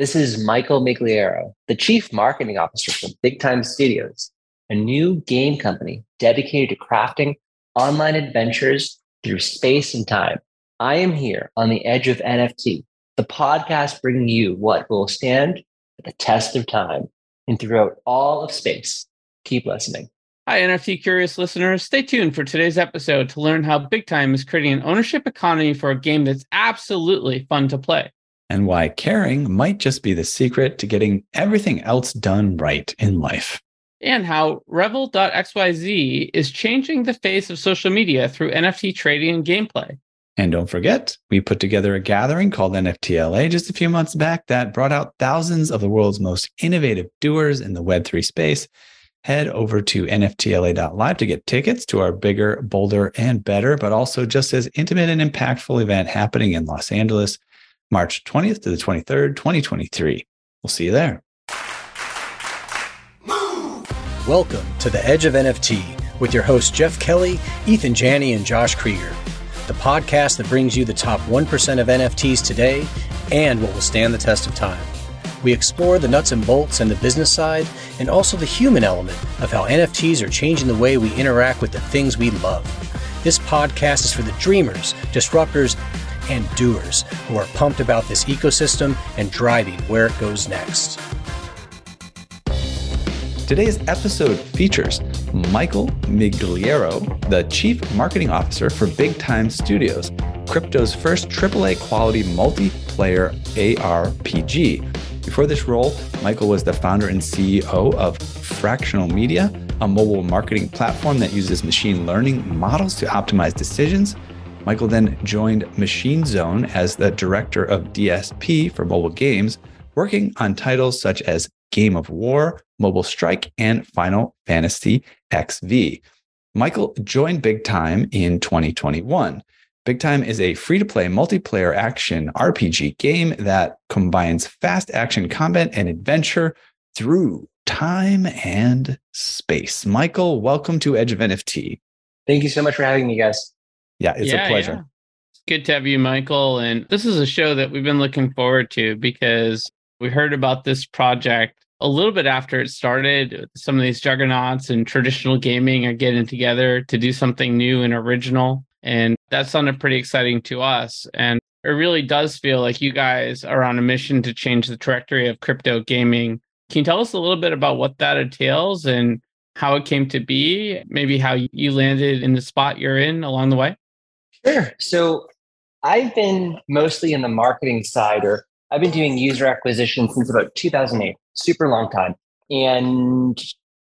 This is Michael Migliero, the Chief Marketing Officer for Big Time Studios, a new game company dedicated to crafting online adventures through space and time. I am here on the edge of NFT, the podcast bringing you what will stand the test of time and throughout all of space. Keep listening. Hi, NFT curious listeners. Stay tuned for today's episode to learn how Big Time is creating an ownership economy for a game that's absolutely fun to play. And why caring might just be the secret to getting everything else done right in life. And how Revel.xyz is changing the face of social media through NFT trading and gameplay. And don't forget, we put together a gathering called NFTLA just a few months back that brought out thousands of the world's most innovative doers in the Web3 space. Head over to NFTLA.live to get tickets to our bigger, bolder, and better, but also just as intimate and impactful event happening in Los Angeles, March 20th to the 23rd, 2023. We'll see you there. Welcome to the Edge of NFT with your hosts Jeff Kelly, Ethan Janney, and Josh Krieger the podcast that brings you the top 1% of NFTs today and what will stand the test of time. We explore the nuts and bolts and the business side, and also the human element of how NFTs are changing the way we interact with the things we love. This podcast is for the dreamers, disruptors, and doers who are pumped about this ecosystem and driving where it goes next. Today's episode features Michael Migliero, the Chief Marketing Officer for Big Time Studios, crypto's first AAA quality multiplayer ARPG. Before this role, Michael was the founder and CEO of Fractional Media, a mobile marketing platform that uses machine learning models to optimize decisions. Michael then joined Machine Zone as the director of DSP for mobile games, working on titles such as Game of War, Mobile Strike, and Final Fantasy XV. Michael joined Big Time in 2021. Big Time is a free to play multiplayer action RPG game that combines fast action combat and adventure through time and space. Michael, welcome to Edge of NFT. Thank you so much for having me, guys. Yeah, it's yeah, a pleasure. Yeah. Good to have you, Michael. And this is a show that we've been looking forward to because we heard about this project a little bit after it started. Some of these juggernauts and traditional gaming are getting together to do something new and original. And that sounded pretty exciting to us. And it really does feel like you guys are on a mission to change the trajectory of crypto gaming. Can you tell us a little bit about what that entails and how it came to be? Maybe how you landed in the spot you're in along the way? Sure. So I've been mostly in the marketing side or I've been doing user acquisition since about 2008, super long time. And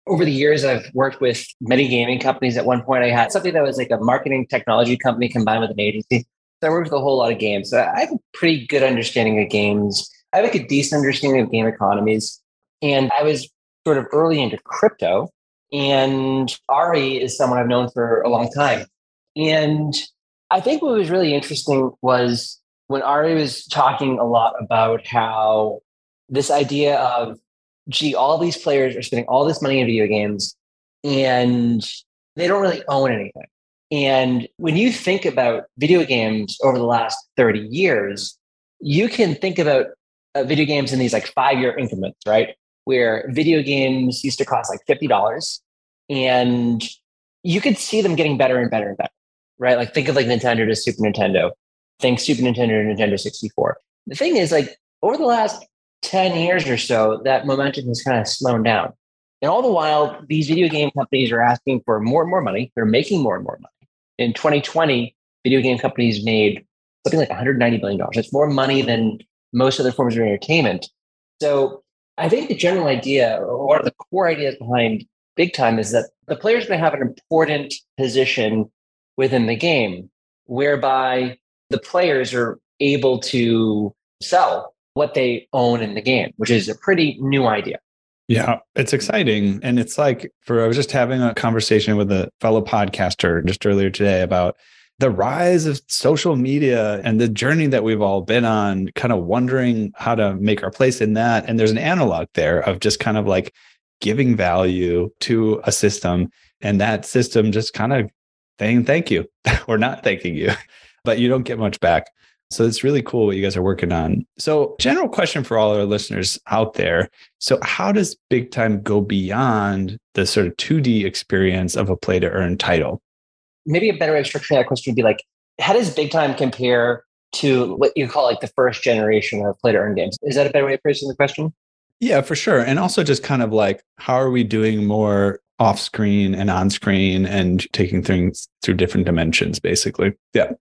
over the years, I've worked with many gaming companies. At one point, I had something that was like a marketing technology company combined with an agency. So I worked with a whole lot of games. So I have a pretty good understanding of games. I have like a decent understanding of game economies. And I was sort of early into crypto. And Ari is someone I've known for a long time. And I think what was really interesting was when Ari was talking a lot about how this idea of, gee, all these players are spending all this money in video games and they don't really own anything. And when you think about video games over the last 30 years, you can think about uh, video games in these like five year increments, right? Where video games used to cost like $50 and you could see them getting better and better and better, right? Like think of like Nintendo to Super Nintendo think Super Nintendo and Nintendo 64. The thing is, like, over the last 10 years or so, that momentum has kind of slowed down. And all the while, these video game companies are asking for more and more money. They're making more and more money. In 2020, video game companies made something like $190 billion. It's more money than most other forms of entertainment. So I think the general idea, or one of the core ideas behind Big Time, is that the players going to have an important position within the game, whereby the players are able to sell what they own in the game, which is a pretty new idea. Yeah, it's exciting. And it's like for I was just having a conversation with a fellow podcaster just earlier today about the rise of social media and the journey that we've all been on, kind of wondering how to make our place in that. And there's an analog there of just kind of like giving value to a system and that system just kind of saying thank you or not thanking you but you don't get much back. So it's really cool what you guys are working on. So, general question for all our listeners out there. So, how does Big Time go beyond the sort of 2D experience of a play to earn title? Maybe a better way of structuring that question would be like, how does Big Time compare to what you call like the first generation of play to earn games? Is that a better way of phrasing the question? Yeah, for sure. And also just kind of like, how are we doing more off screen and on screen and taking things through different dimensions, basically? Yeah.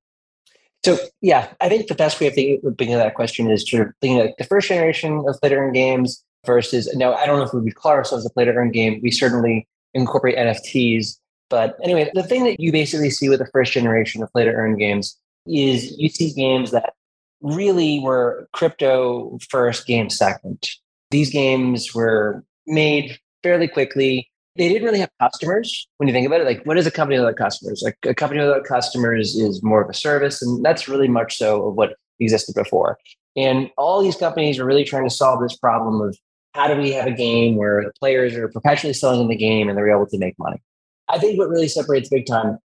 So yeah, I think the best way of thinking of that question is to think like the first generation of play to earn games versus now I don't know if we would call ourselves a play to earn game. We certainly incorporate NFTs. But anyway, the thing that you basically see with the first generation of play to earn games is you see games that really were crypto first, game second. These games were made fairly quickly they didn't really have customers when you think about it. Like, what is a company without customers? Like, a company without customers is more of a service, and that's really much so of what existed before. And all these companies are really trying to solve this problem of how do we have a game where the players are perpetually selling in the game and they're able to make money. I think what really separates Big Time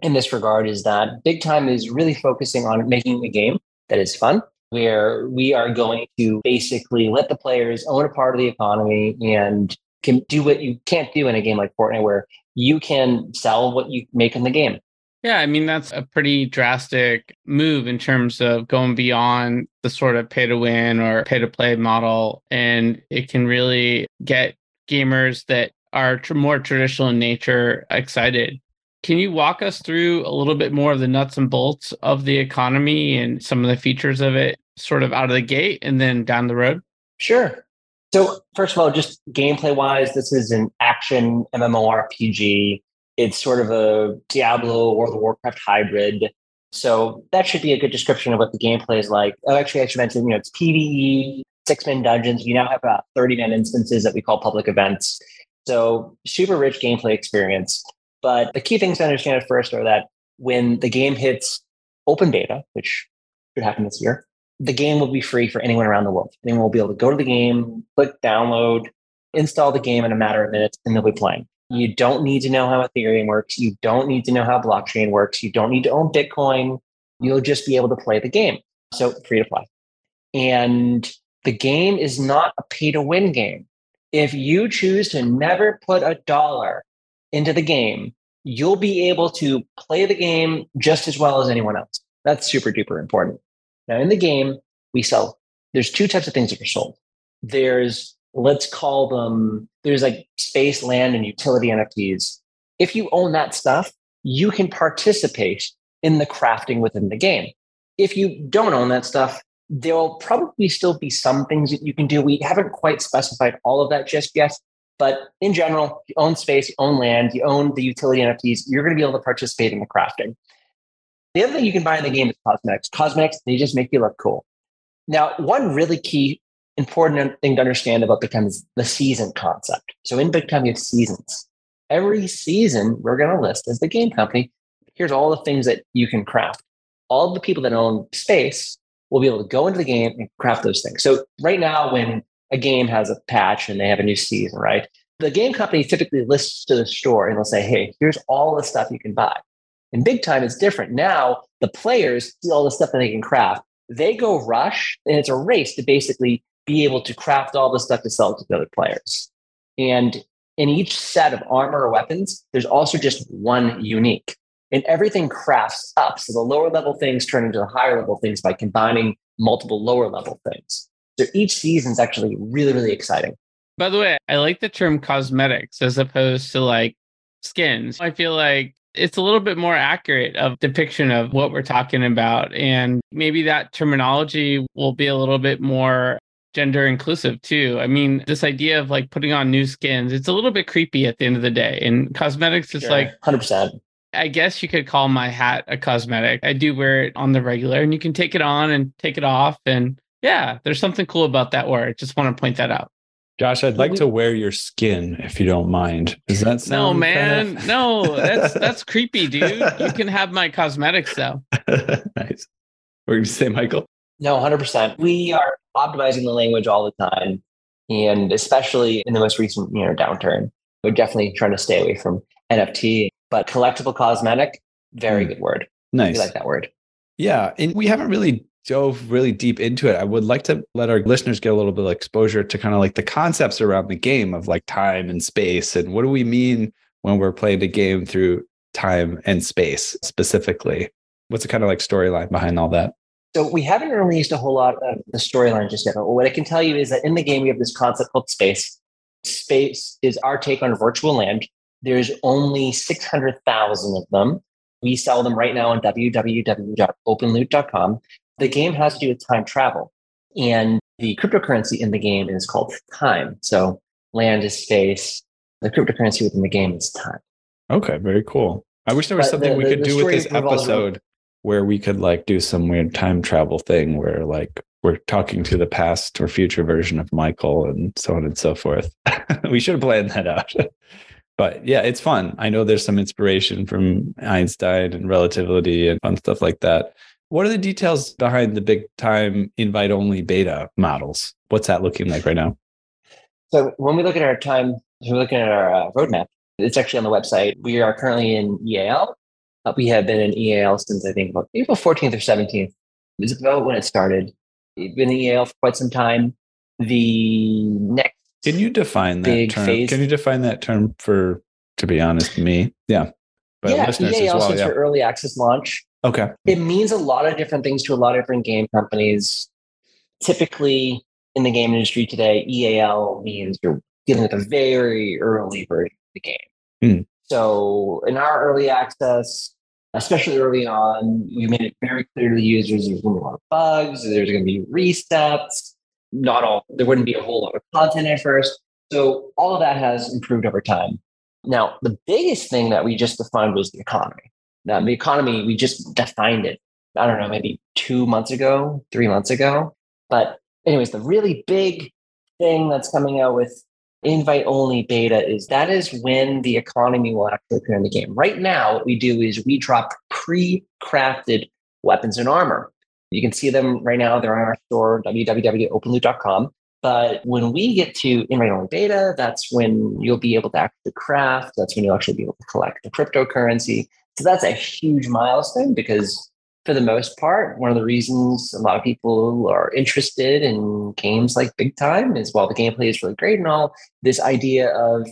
in this regard is that Big Time is really focusing on making a game that is fun, where we are going to basically let the players own a part of the economy and can do what you can't do in a game like Fortnite, where you can sell what you make in the game. Yeah, I mean, that's a pretty drastic move in terms of going beyond the sort of pay to win or pay to play model. And it can really get gamers that are tr- more traditional in nature excited. Can you walk us through a little bit more of the nuts and bolts of the economy and some of the features of it, sort of out of the gate and then down the road? Sure. So, first of all, just gameplay wise, this is an action MMORPG. It's sort of a Diablo World of Warcraft hybrid. So, that should be a good description of what the gameplay is like. Oh, actually, I should mention, you know, it's PvE, six man dungeons. You now have about 30 man instances that we call public events. So, super rich gameplay experience. But the key things to understand at first are that when the game hits open beta, which should happen this year, the game will be free for anyone around the world. Anyone will be able to go to the game, click download, install the game in a matter of minutes, and they'll be playing. You don't need to know how Ethereum works. You don't need to know how blockchain works. You don't need to own Bitcoin. You'll just be able to play the game. So free to play. And the game is not a pay to win game. If you choose to never put a dollar into the game, you'll be able to play the game just as well as anyone else. That's super duper important. Now, in the game, we sell, there's two types of things that are sold. There's, let's call them, there's like space, land, and utility NFTs. If you own that stuff, you can participate in the crafting within the game. If you don't own that stuff, there will probably still be some things that you can do. We haven't quite specified all of that just yet. But in general, you own space, you own land, you own the utility NFTs, you're going to be able to participate in the crafting. The other thing you can buy in the game is cosmetics. Cosmetics, they just make you look cool. Now, one really key important thing to understand about Time is the season concept. So in Time, you have seasons. Every season, we're going to list as the game company. Here's all the things that you can craft. All the people that own space will be able to go into the game and craft those things. So right now, when a game has a patch and they have a new season, right? The game company typically lists to the store and they'll say, hey, here's all the stuff you can buy. In big time, it's different. Now the players see all the stuff that they can craft. They go rush, and it's a race to basically be able to craft all the stuff to sell it to the other players. And in each set of armor or weapons, there's also just one unique. And everything crafts up. So the lower level things turn into the higher level things by combining multiple lower level things. So each season is actually really, really exciting. By the way, I like the term cosmetics as opposed to like skins. I feel like it's a little bit more accurate of depiction of what we're talking about and maybe that terminology will be a little bit more gender inclusive too i mean this idea of like putting on new skins it's a little bit creepy at the end of the day and cosmetics is sure. like 100% I guess you could call my hat a cosmetic. I do wear it on the regular and you can take it on and take it off. And yeah, there's something cool about that word. Just want to point that out. Josh, I'd like to wear your skin if you don't mind. Does that sound? No, man. Kind of... no, that's that's creepy, dude. You can have my cosmetics though. nice. What did you say, Michael? No, hundred percent. We are optimizing the language all the time, and especially in the most recent you know downturn, we're definitely trying to stay away from NFT. But collectible cosmetic, very mm. good word. Nice. We like that word. Yeah, and we haven't really dove really deep into it, I would like to let our listeners get a little bit of exposure to kind of like the concepts around the game of like time and space and what do we mean when we're playing a game through time and space specifically. What's the kind of like storyline behind all that? So we haven't released a whole lot of the storyline just yet. But what I can tell you is that in the game we have this concept called space. Space is our take on virtual land. There's only 600,000 of them. We sell them right now on www.openloot.com. The game has to do with time travel. And the cryptocurrency in the game is called time. So land is space. The cryptocurrency within the game is time. Okay, very cool. I wish there was But something the- we the- could the do with this revolves around- episode where we could like do some weird time travel thing where like we're talking to the past or future version of Michael and so on and so forth. we should have planned that out. but yeah, it's fun. I know there's some inspiration from Einstein and relativity and fun stuff like that. What are the details behind the big time invite only beta models? What's that looking like right now? So when we look at our time, we're looking at our uh, roadmap. It's actually on the website. We are currently in EAL. Uh, we have been in EAL since I think about April 14th or 17th. It was about when it started. We've been in EAL for quite some time. The next Can you define that term? phase. Can you define that term for, to be honest, me? Yeah. But yeah, listeners EAL as well. Yeah. for early access launch. Okay. It means a lot of different things to a lot of different game companies. Typically, in the game industry today, EAL means you're dealing with a very early version of the game. Hmm. So, in our early access, especially early on, we made it very clear to the users there's going to be a lot of bugs, there's going to be resets. Not all, there wouldn't be a whole lot of content at first. So, all of that has improved over time. Now, the biggest thing that we just defined was the economy. Now, the economy, we just defined it, I don't know, maybe two months ago, three months ago. But, anyways, the really big thing that's coming out with invite only beta is that is when the economy will actually appear in the game. Right now, what we do is we drop pre crafted weapons and armor. You can see them right now. They're on our store, www.openloot.com. But when we get to invite only beta, that's when you'll be able to actually craft. That's when you'll actually be able to collect the cryptocurrency. So that's a huge milestone because, for the most part, one of the reasons a lot of people are interested in games like Big Time is while the gameplay is really great and all, this idea of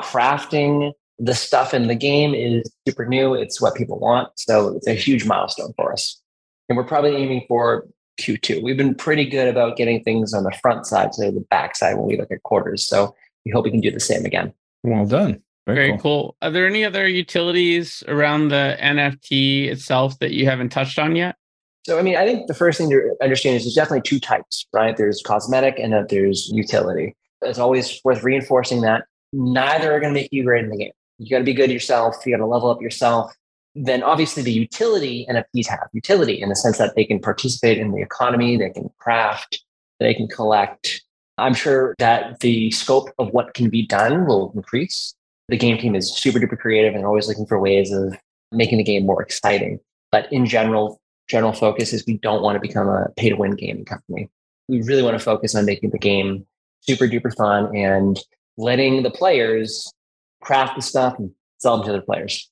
crafting the stuff in the game is super new. It's what people want. So it's a huge milestone for us. And we're probably aiming for Q2. We've been pretty good about getting things on the front side to the back side when we look at quarters. So we hope we can do the same again. Well done. Very, Very cool. Are there any other utilities around the NFT itself that you haven't touched on yet? So, I mean, I think the first thing to understand is there's definitely two types, right? There's cosmetic and then there's utility. It's always worth reinforcing that neither are going to make you great in the game. You got to be good yourself. You got to level up yourself. Then, obviously, the utility NFTs have utility in the sense that they can participate in the economy, they can craft, they can collect. I'm sure that the scope of what can be done will increase. The game team is super duper creative and always looking for ways of making the game more exciting. But in general, general focus is we don't want to become a pay to win gaming company. We really want to focus on making the game super duper fun and letting the players craft the stuff and sell them to other players.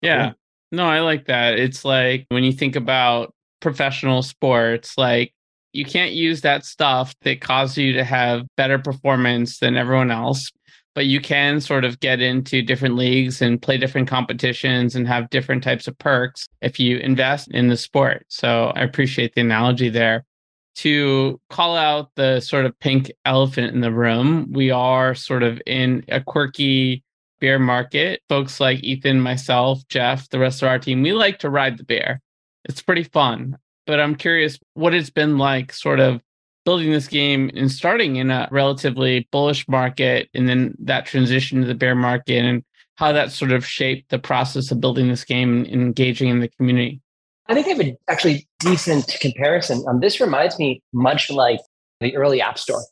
Yeah. No, I like that. It's like when you think about professional sports, like you can't use that stuff that causes you to have better performance than everyone else, but you can sort of get into different leagues and play different competitions and have different types of perks if you invest in the sport. So I appreciate the analogy there. To call out the sort of pink elephant in the room, we are sort of in a quirky bear market. Folks like Ethan, myself, Jeff, the rest of our team, we like to ride the bear. It's pretty fun. But I'm curious what it's been like sort of building this game and starting in a relatively bullish market and then that transition to the bear market and how that sort of shaped the process of building this game and engaging in the community. I think I have a actually decent comparison. Um, this reminds me much like the early App Store.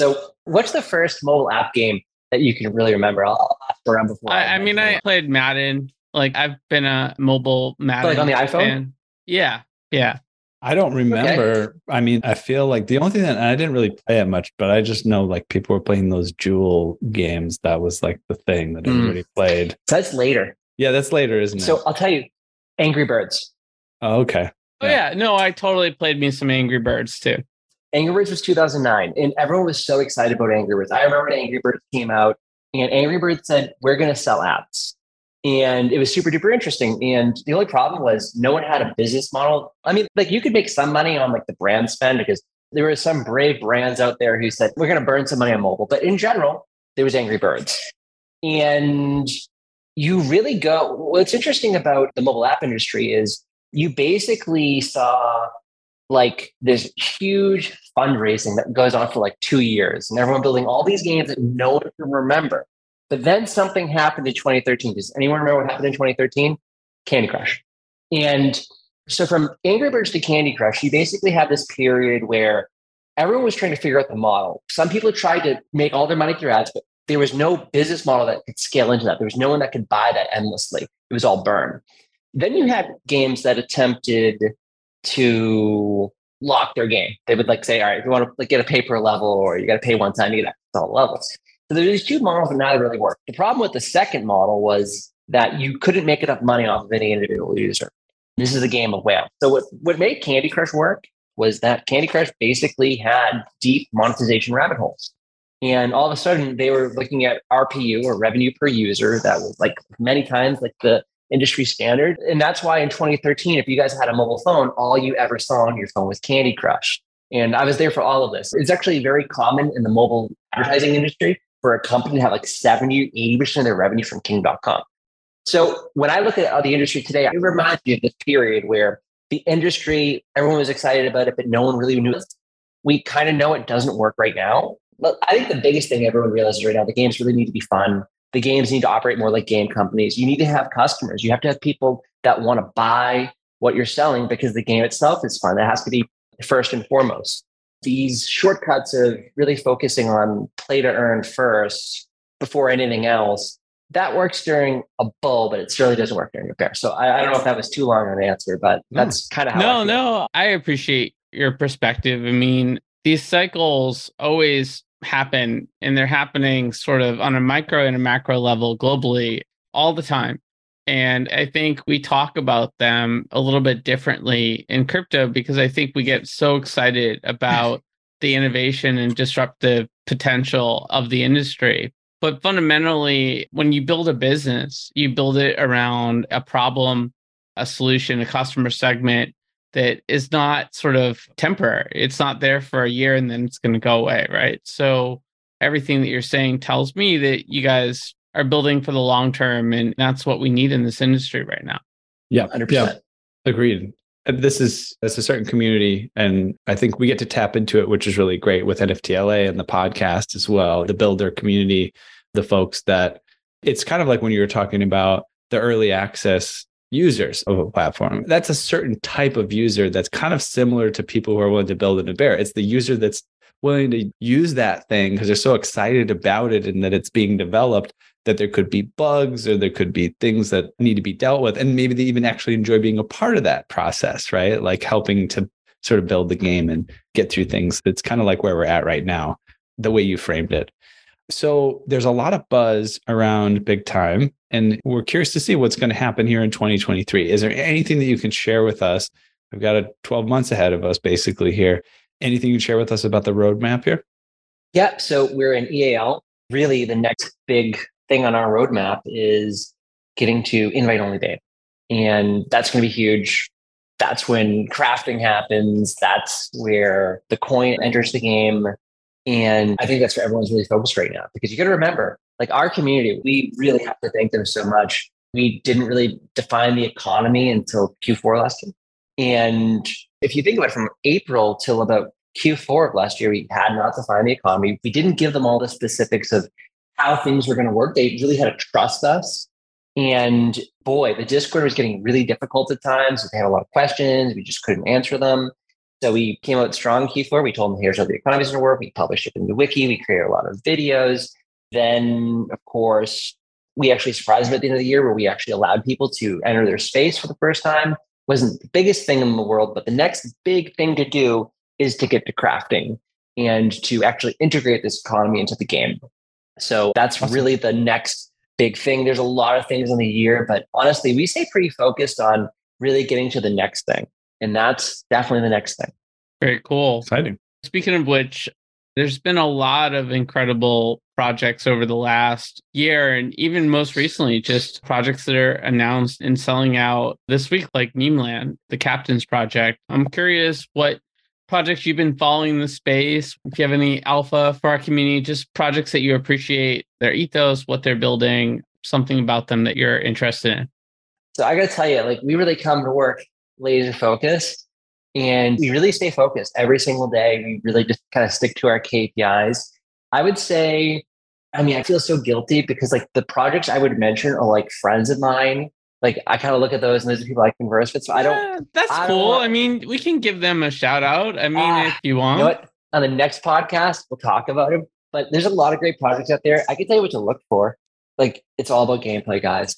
So, what's the first mobile app game that you can really remember? I'll, ask around before. I, I mean, I played Madden. Like I've been a mobile Madden. like on the iPhone? fan. Yeah, yeah. I don't remember. I mean, I feel like the only thing that I didn't really play it much, but I just know like people were playing those jewel games. That was like the thing that Mm. everybody played. so that's later. Yeah, that's later, isn't it? So I'll tell you, Angry Birds. oh, okay. Oh yeah. no, I totally played me some Angry Birds too. Angry Birds was 2009, and everyone was so excited about Angry Birds. I remember when Angry Birds came out, and Angry Birds said, "We're going to sell apps," and it was super duper interesting. And the only problem was no one had a business model. I mean, like you could make some money on like the brand spend because there were some brave brands out there who said, "We're going to burn some money on mobile," but in general, there was Angry Birds, and you really go. What's interesting about the mobile app industry is you basically saw like this huge fundraising that goes on for like two years and everyone building all these games that no one can remember. But then something happened in 2013. Does anyone remember what happened in 2013? Candy Crush. And so from Angry Birds to Candy Crush, you basically have this period where everyone was trying to figure out the model. Some people tried to make all their money through ads, but there was no business model that could scale into that. There was no one that could buy that endlessly. It was all burn. Then you had games that attempted to lock their game. They would like say, all right, if you want to like get a paper level or you got to pay one time, you get all levels. So there's these two models, but neither really work. The problem with the second model was that you couldn't make enough money off of any individual user. This is a game of whale. So what, what made Candy Crush work was that Candy Crush basically had deep monetization rabbit holes. And all of a sudden they were looking at RPU or revenue per user that was like many times like the industry standard. And that's why in 2013, if you guys had a mobile phone, all you ever saw on your phone was Candy Crush. And I was there for all of this. It's actually very common in the mobile advertising industry for a company to have like 70, 80% of their revenue from King.com. So when I look at the industry today, it reminds me of this period where the industry, everyone was excited about it, but no one really knew it. We kind of know it doesn't work right now. But I think the biggest thing everyone realizes right now, the games really need to be fun the games need to operate more like game companies. You need to have customers. You have to have people that want to buy what you're selling because the game itself is fun. That has to be first and foremost. These shortcuts of really focusing on play to earn first before anything else, that works during a bull, but it certainly doesn't work during a bear. So I, I don't know if that was too long an answer, but that's kind of how. No, I no, I appreciate your perspective. I mean, these cycles always happen and they're happening sort of on a micro and a macro level globally all the time. And I think we talk about them a little bit differently in crypto because I think we get so excited about the innovation and disruptive potential of the industry. But fundamentally, when you build a business, you build it around a problem, a solution, a customer segment, that is not sort of temporary. It's not there for a year and then it's going to go away, right? So everything that you're saying tells me that you guys are building for the long term and that's what we need in this industry right now. Yeah, 100%. Yeah, agreed. This is it's a certain community, and I think we get to tap into it, which is really great with NFTLA and the podcast as well. The builder community, the folks that it's kind of like when you were talking about the early access users of a platform. That's a certain type of user that's kind of similar to people who are willing to build in a bear. It's the user that's willing to use that thing because they're so excited about it and that it's being developed that there could be bugs or there could be things that need to be dealt with. And maybe they even actually enjoy being a part of that process, right? Like helping to sort of build the game and get through things. It's kind of like where we're at right now, the way you framed it. So there's a lot of buzz around big time, and we're curious to see what's going to happen here in 2023. Is there anything that you can share with us? We've got a 12 months ahead of us basically here. Anything you share with us about the roadmap here? Yeah. So we're in EAL. Really, the next big thing on our roadmap is getting to invite only day. And that's going to be huge. That's when crafting happens. That's where the coin enters the game. And I think that's where everyone's really focused right now because you got to remember, like our community, we really have to thank them so much. We didn't really define the economy until Q4 last year. And if you think about it from April till about Q4 of last year, we had not defined the economy. We didn't give them all the specifics of how things were going to work. They really had to trust us. And boy, the Discord was getting really difficult at times. They had a lot of questions. We just couldn't answer them. So we came out strong Q4. We told them here's how the economy is going to work. We published it in the wiki. We created a lot of videos. Then, of course, we actually surprised them at the end of the year where we actually allowed people to enter their space for the first time. Wasn't the biggest thing in the world, but the next big thing to do is to get to crafting and to actually integrate this economy into the game. So that's awesome. really the next big thing. There's a lot of things in the year, but honestly, we stay pretty focused on really getting to the next thing. And that's definitely the next thing. Very cool. Exciting. Speaking of which, there's been a lot of incredible projects over the last year and even most recently just projects that are announced and selling out this week like Memeland, the Captain's project. I'm curious what projects you've been following in the space. If you have any alpha for our community, just projects that you appreciate their ethos, what they're building, something about them that you're interested in. So I got to tell you, like we really come to work laser focused and we really stay focused every single day. We really just kind of stick to our KPIs. I would say, I mean, I feel so guilty because like the projects I would mention are like friends of mine. Like I kind of look at those and those are people I converse with. So I don't. Yeah, that's I don't cool. want- I mean, we can give them a shout out. I mean, Ah, if you want. You know what? On the next podcast, we'll talk about them. But there's a lot of great projects out there. I can tell you what to look for. Like it's all about gameplay, guys.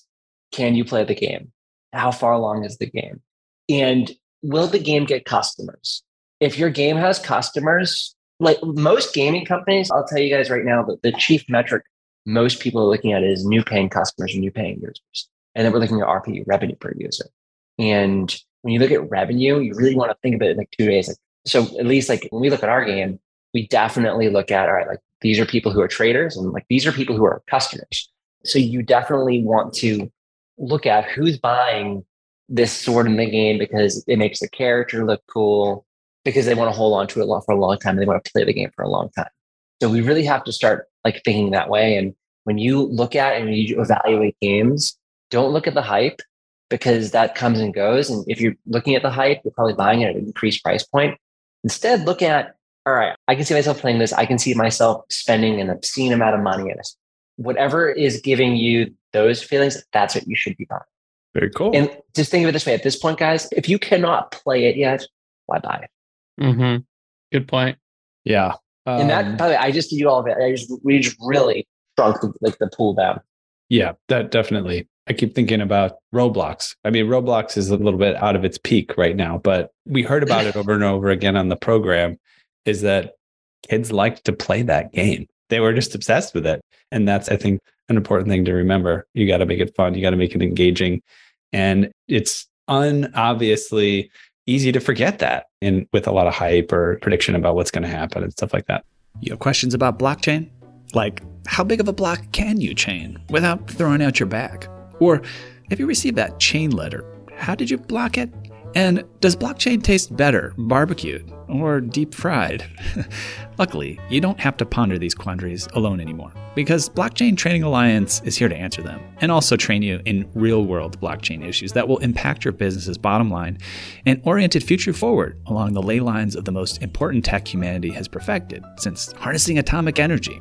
Can you play the game? How far along is the game? And will the game get customers? If your game has customers, like most gaming companies, I'll tell you guys right now that the chief metric most people are looking at is new paying customers and new paying users. And then we're looking at RP, revenue per user. And when you look at revenue, you really want to think about it in like two days. So at least like when we look at our game, we definitely look at, all right, like these are people who are traders and like these are people who are customers. So you definitely want to look at who's buying this sword in the game because it makes the character look cool, because they want to hold on to it for a long time and they want to play the game for a long time. So we really have to start like thinking that way. And when you look at and you evaluate games, don't look at the hype because that comes and goes. And if you're looking at the hype, you're probably buying it at an increased price point. Instead, look at, all right, I can see myself playing this. I can see myself spending an obscene amount of money in this. Whatever is giving you those feelings, that's what you should be buying. Very cool. And just think of it this way at this point, guys, if you cannot play it yet, why buy it? hmm Good point. yeah. and that, Um, by the way, I just did all of it. I just, we just really shrunk the, like the pool down. Yeah, that definitely. I keep thinking about Roblox. I mean, Roblox is a little bit out of its peak right now, but we heard about it over and over again on the program is that kids like to play that game. They were just obsessed with it. And that's, I think, an important thing to remember. You got to make it fun, you got to make it engaging. And it's unobviously easy to forget that and with a lot of hype or prediction about what's going to happen and stuff like that. You have questions about blockchain? Like, how big of a block can you chain without throwing out your back? Or if you received that chain letter, how did you block it? And does blockchain taste better barbecued or deep fried? Luckily, you don't have to ponder these quandaries alone anymore because Blockchain Training Alliance is here to answer them and also train you in real world blockchain issues that will impact your business's bottom line and oriented future forward along the ley lines of the most important tech humanity has perfected since harnessing atomic energy.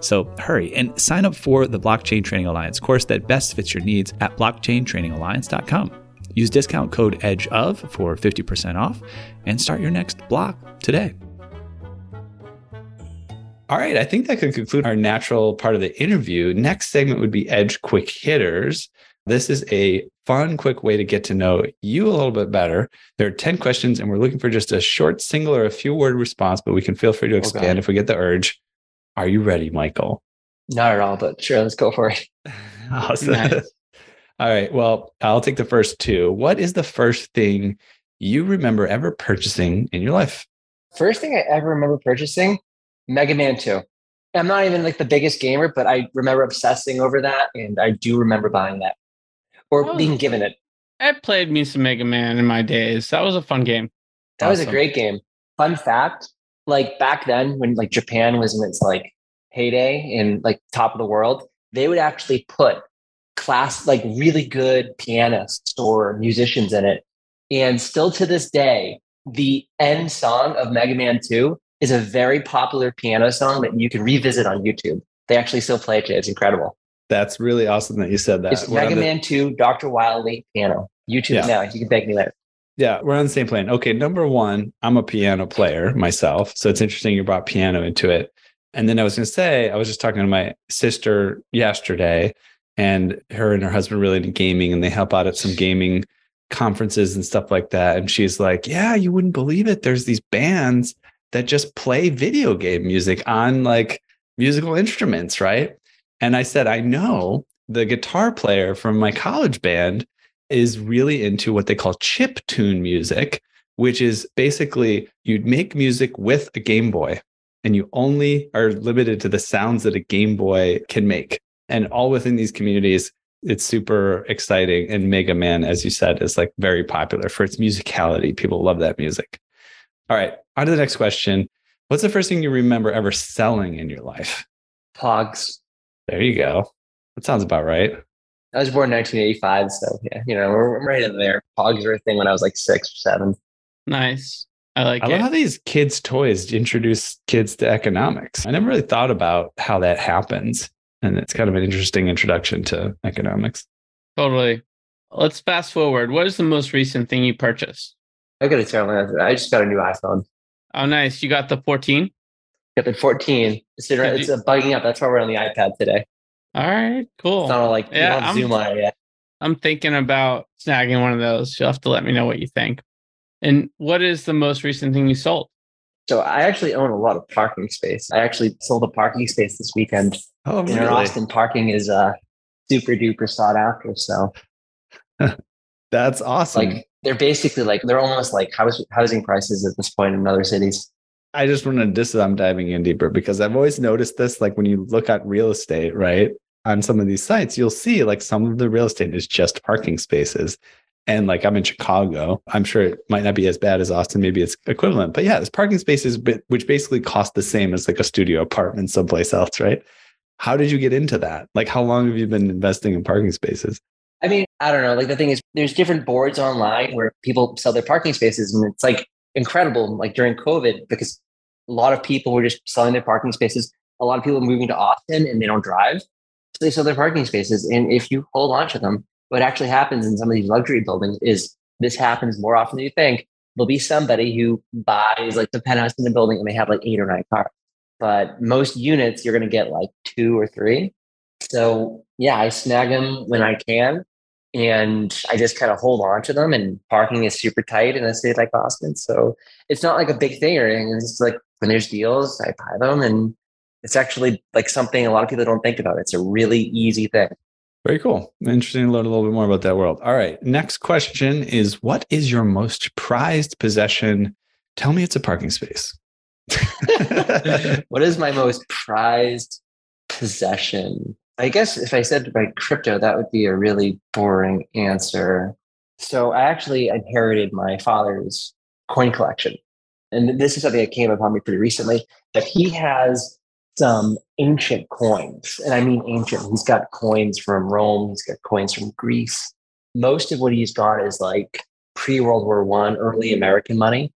So hurry and sign up for the Blockchain Training Alliance course that best fits your needs at blockchaintrainingalliance.com. Use discount code EDGEOF for 50% off and start your next block today. All right, I think that could conclude our natural part of the interview. Next segment would be Edge Quick Hitters. This is a fun, quick way to get to know you a little bit better. There are 10 questions, and we're looking for just a short, single, or a few word response, but we can feel free to expand God. if we get the urge. Are you ready, Michael? Not at all, but sure, let's go for it. Awesome. Nice. All right, well, I'll take the first two. What is the first thing you remember ever purchasing in your life? First thing I ever remember purchasing, Mega Man 2. I'm not even like the biggest gamer, but I remember obsessing over that. And I do remember buying that or Oh. being given it. I played me some Mega Man in my days. That was a fun game. That was a great game. Fun fact, like back then when like Japan was in its like heyday and like top of the world, they would actually put class like really good pianists or musicians in it. And still to this day, the end song of Mega Man 2 is a very popular piano song that you can revisit on YouTube. They actually still play it today. It's incredible. That's really awesome that you said that. It's Mega the- Man 2 Dr. Wily piano. YouTube Yeah. now. You can thank me later. Yeah, we're on the same plane. Okay, number one, I'm a piano player myself. So it's interesting you brought piano into it. And then I was going to say, I was just talking to my sister yesterday, and her and her husband really into gaming, and they help out at some gaming conferences and stuff like that. And she's like, Yeah, you wouldn't believe it. There's these bands that just play video game music on like musical instruments, right? And I said, I know the guitar player from my college band is really into what they call chip tune music, which is basically you'd make music with a Game Boy and you only are limited to the sounds that a Game Boy can make. And all within these communities, it's super exciting. And Mega Man, as you said, is like very popular for its musicality. People love that music. All right, on to the next question. What's the first thing you remember ever selling in your life? Pogs. There you go. That sounds about right. I was born in 1985, so yeah, you know, we're, right in there. Pogs were a thing when I was like six or seven. Nice. I like I it. love how these kids' toys introduce kids to economics. I never really thought about how that happens. And it's kind of an interesting introduction to economics. Totally. Let's fast forward. What is the most recent thing you purchased? I got a terrible answer. I just got a new iPhone. Oh, nice. You got the 14? Got the 14. It's, sitting right, Did it's you- bugging up. That's why we're on the iPad today. All right, cool. It's not like Yeah, yeah, I'm- Zoom on yet. I'm thinking about snagging one of those. You'll have to let me know what you think. And what is the most recent thing you sold? So I actually own a lot of parking space. I actually sold a parking space this weekend. Oh, really? In Austin, parking is uh, super duper sought after. So That's awesome. like they're basically like they're almost like house, housing prices at this point in other cities. I just want to this I'm diving in deeper because I've always noticed this. Like when you look at real estate, right? On some of these sites, you'll see like some of the real estate is just parking spaces. And like I'm in Chicago, I'm sure it might not be as bad as Austin. Maybe it's equivalent, but yeah, it's parking spaces, which basically cost the same as like a studio apartment someplace else, right? How did you get into that? Like, how long have you been investing in parking spaces? I mean, I don't know. Like the thing is, there's different boards online where people sell their parking spaces, and it's like incredible. Like during COVID, because a lot of people were just selling their parking spaces. A lot of people are moving to Austin and they don't drive, so they sell their parking spaces. And if you hold on to them, what actually happens in some of these luxury buildings is this happens more often than you think. There'll be somebody who buys like the penthouse in the building and they have like eight or nine cars. But most units, you're going to get like two or three. So yeah, I snag them when I can and I just kind of hold on to them. And parking is super tight in a state like Austin, so it's not like a big thing or anything. It's just like when there's deals, I buy them, and it's actually like something a lot of people don't think about. It's a really easy thing. Very cool. Interesting to learn a little bit more about that world. All right. Next question is What is your most prized possession? Tell me it's a parking space. what is my most prized possession? I guess if I said my crypto, that would be a really boring answer. So I actually inherited my father's coin collection. And this is something that came upon me pretty recently that he has some ancient coins. And I mean ancient. He's got coins from Rome, he's got coins from Greece. Most of what he's got is like pre World War One, early American money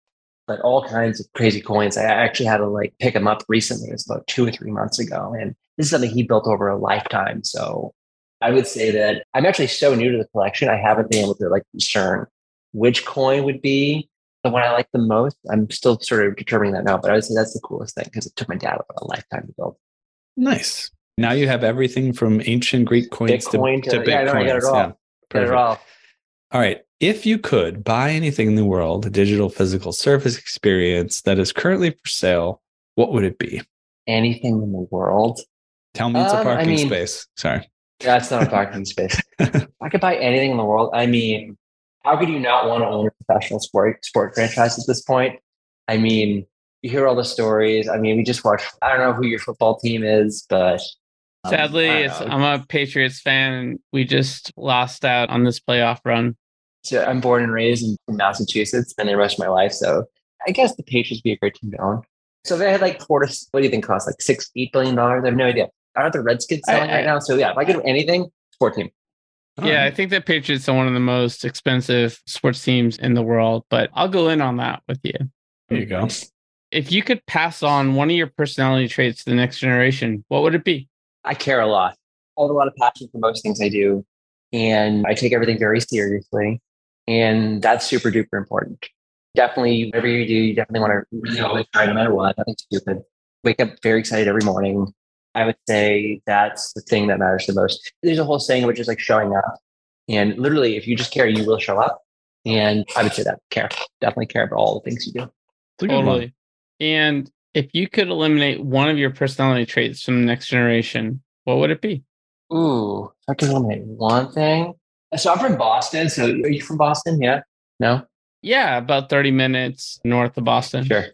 but all kinds of crazy coins. I actually had to like pick them up recently. It was about two or three months ago. And this is something he built over a lifetime. So I would say that I'm actually so new to the collection. I haven't been able to like discern which coin would be the one I like the most. I'm still sort of determining that now, but I would say that's the coolest thing because it took my dad a lifetime to build. Nice. Now you have everything from ancient Greek coins Bitcoin to, to- to Bitcoin. yeah, know, I got it all. Got it all. All right. If you could buy anything in the world, a digital physical service experience that is currently for sale, what would it be? Anything in the world. Tell me it's a Um, I parking mean- space. Sorry. That's not a parking space. I could buy anything in the world. I mean, how could you not want to own a professional sport sport franchise at this point? I mean, you hear all the stories. I mean, we just watched. I don't know who your football team is, but um, Sadly, um, it's, I'm a Patriots fan, and we just lost out on this playoff run. So I'm born and raised in Massachusetts, and the rest of my life. So I guess the Patriots would be a great team to own. So if they had like four to what do you think cost like six, eight billion dollars? I have no idea. Aren't the Redskins I- selling I- right now? So yeah, if I could do anything, sport team. Yeah, I think the Patriots are one of the most expensive sports teams in the world, but I'll go in on that with you. There you go. If you could pass on one of your personality traits to the next generation, what would it be? I care a lot. I have a lot of passion for most things I do, and I take everything very seriously. And that's super duper important. Definitely, whatever you do, you definitely want to really always try no matter what, nothing stupid. Wake up very excited every morning. I would say that's the thing that matters the most. There's a whole saying which is like showing up. And literally, if you just care, you will show up. And I would say that care, definitely care about all the things you do. Totally. And if you could eliminate one of your personality traits from the next generation, what would it be? Ooh, if I can eliminate one thing. So I'm from Boston. So are you from Boston? Yeah. No. Yeah, about 30 minutes north of Boston. Sure.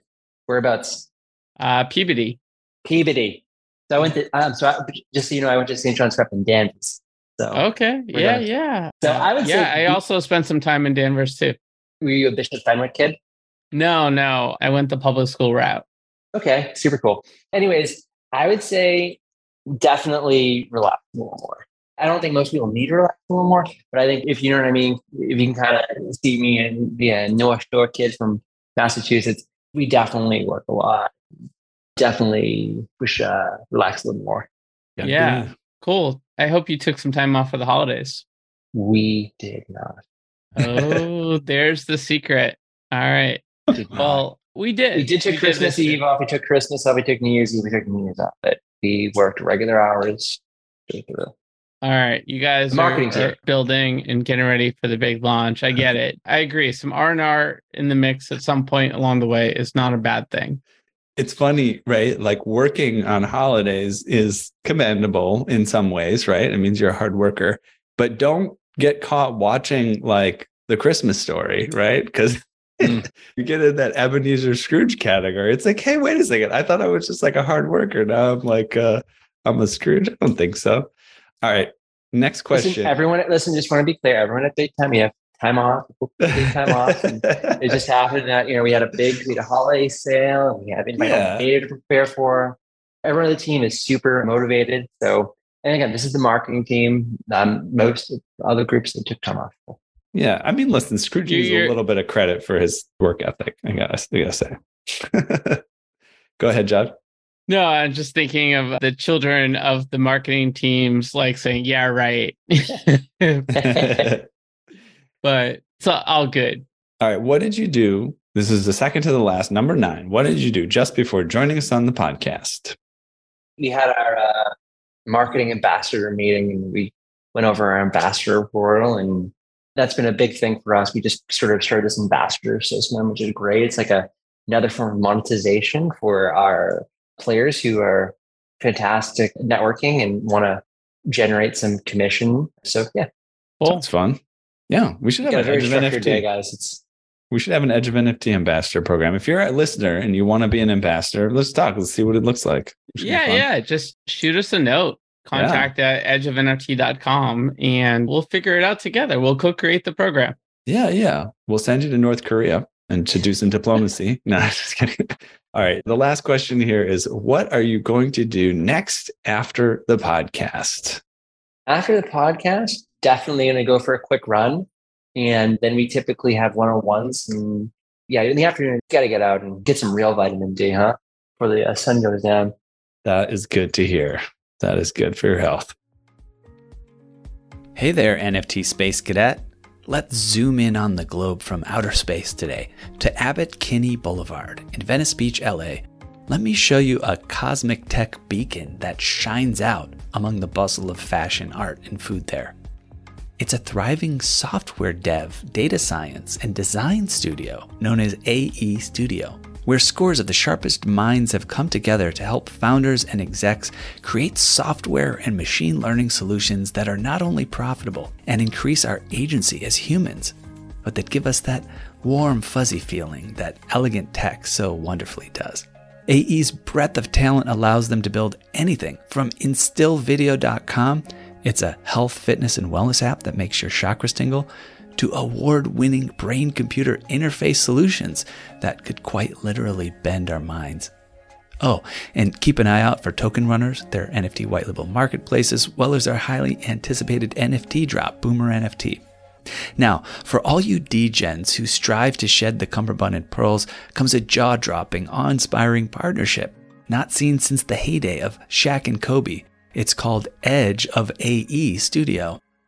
Whereabouts? Uh, Peabody. Peabody. So I went to. Um, so I, just so you know, I went to St. John's Prep in Danvers. So Okay. Yeah, yeah. So I would yeah, say I also spent some time in Danvers too. were you a Bishop Fenwick kid? No, no. I went the public school route. Okay, super cool. Anyways, I would say definitely relax a little more. I don't think most people need to relax a little more, but I think if you know what I mean, if you can kind of see me and be a North Shore kid from Massachusetts, we definitely work a lot. Definitely push uh, relax a little more. Yeah. Cool. I hope you took some time off for the holidays. We did not. Oh, there's the secret. All right. Did. Well, we did. we did take Christmas this year. Eve off. We took Christmas off. We took New Year's Eve. We took New Year's off. But we worked regular hours. through. All right, you guys The marketing are, are building and getting ready for the big launch. I get it. I agree. Some R and R in the mix at some point along the way is not a bad thing. it's funny, right? Like working on holidays is commendable in some ways, right? It means you're a hard worker, but don't get caught watching like the Christmas story, right? Because Mm. you get in that Ebenezer Scrooge category. It's like, hey, wait a second. I thought I was just like a hard worker. Now I'm like, uh, I'm a Scrooge. I don't think so. All right. Next question. Listen, everyone, listen, just want to be clear. Everyone at Big Time, we have time off. Time off. And it just happened that, you know, we had a big, we had a holiday sale and we have anybody Yeah. data to prepare for. Everyone on the team is super motivated. So, and again, this is the marketing team. Um, most of the other groups that took time off. Yeah, I mean, listen, Scrooge needs a little bit of credit for his work ethic. I gotta, I gotta say. Go ahead, Judd. No, I'm just thinking of the children of the marketing teams, like saying, "Yeah, right," but it's all good. All right, what did you do? This is the second to the last, number nine. What did you do just before joining us on the podcast? We had our uh, marketing ambassador meeting and we went over our ambassador portal and that's been a big thing for us. We just sort of started this ambassador system, which is great. It's like a another form of monetization for our players who are fantastic networking and want to generate some commission. So yeah, Cool. Sounds fun. Yeah, we should have an Edge of structured day, NFT. guys. It's We should have an Edge of NFT ambassador program. If you're a listener and you want to be an ambassador, let's talk. Let's see what it looks like. It Yeah, yeah. Just shoot us a note. Contact at edgeofnft.com and we'll figure it out together. We'll co-create the program. Yeah, yeah. We'll send you to North Korea and to do some diplomacy. no, just kidding. All right. The last question here is what are you going to do next after the podcast? after the podcast, definitely going to go for a quick run. And then we typically have one on ones. And yeah, in the afternoon, got to get out and get some real vitamin D, huh? Before the uh, sun goes down. That is good to hear. That is good for your health. Hey there, NFT Space Cadet. Let's zoom in on the globe from outer space today to Abbott Kinney Boulevard in Venice Beach, LA. Let me show you a cosmic tech beacon that shines out among the bustle of fashion, art, and food there. It's a thriving software dev, data science, and design studio known as AE Studio, where scores of the sharpest minds have come together to help founders and execs create software and machine learning solutions that are not only profitable and increase our agency as humans, but that give us that warm, fuzzy feeling that elegant tech so wonderfully does. AE's breadth of talent allows them to build anything from instillvideo.com, it's a health, fitness, and wellness app that makes your chakras tingle, to award winning brain computer interface solutions that could quite literally bend our minds. Oh, and keep an eye out for Token Runners, their NFT white label marketplace, as well as our highly anticipated NFT drop, Boomer NFT. Now, for all you degens who strive to shed the cummerbund and pearls, comes a jaw dropping, awe inspiring partnership, not seen since the heyday of Shaq and Kobe. It's called Edge of AE Studio,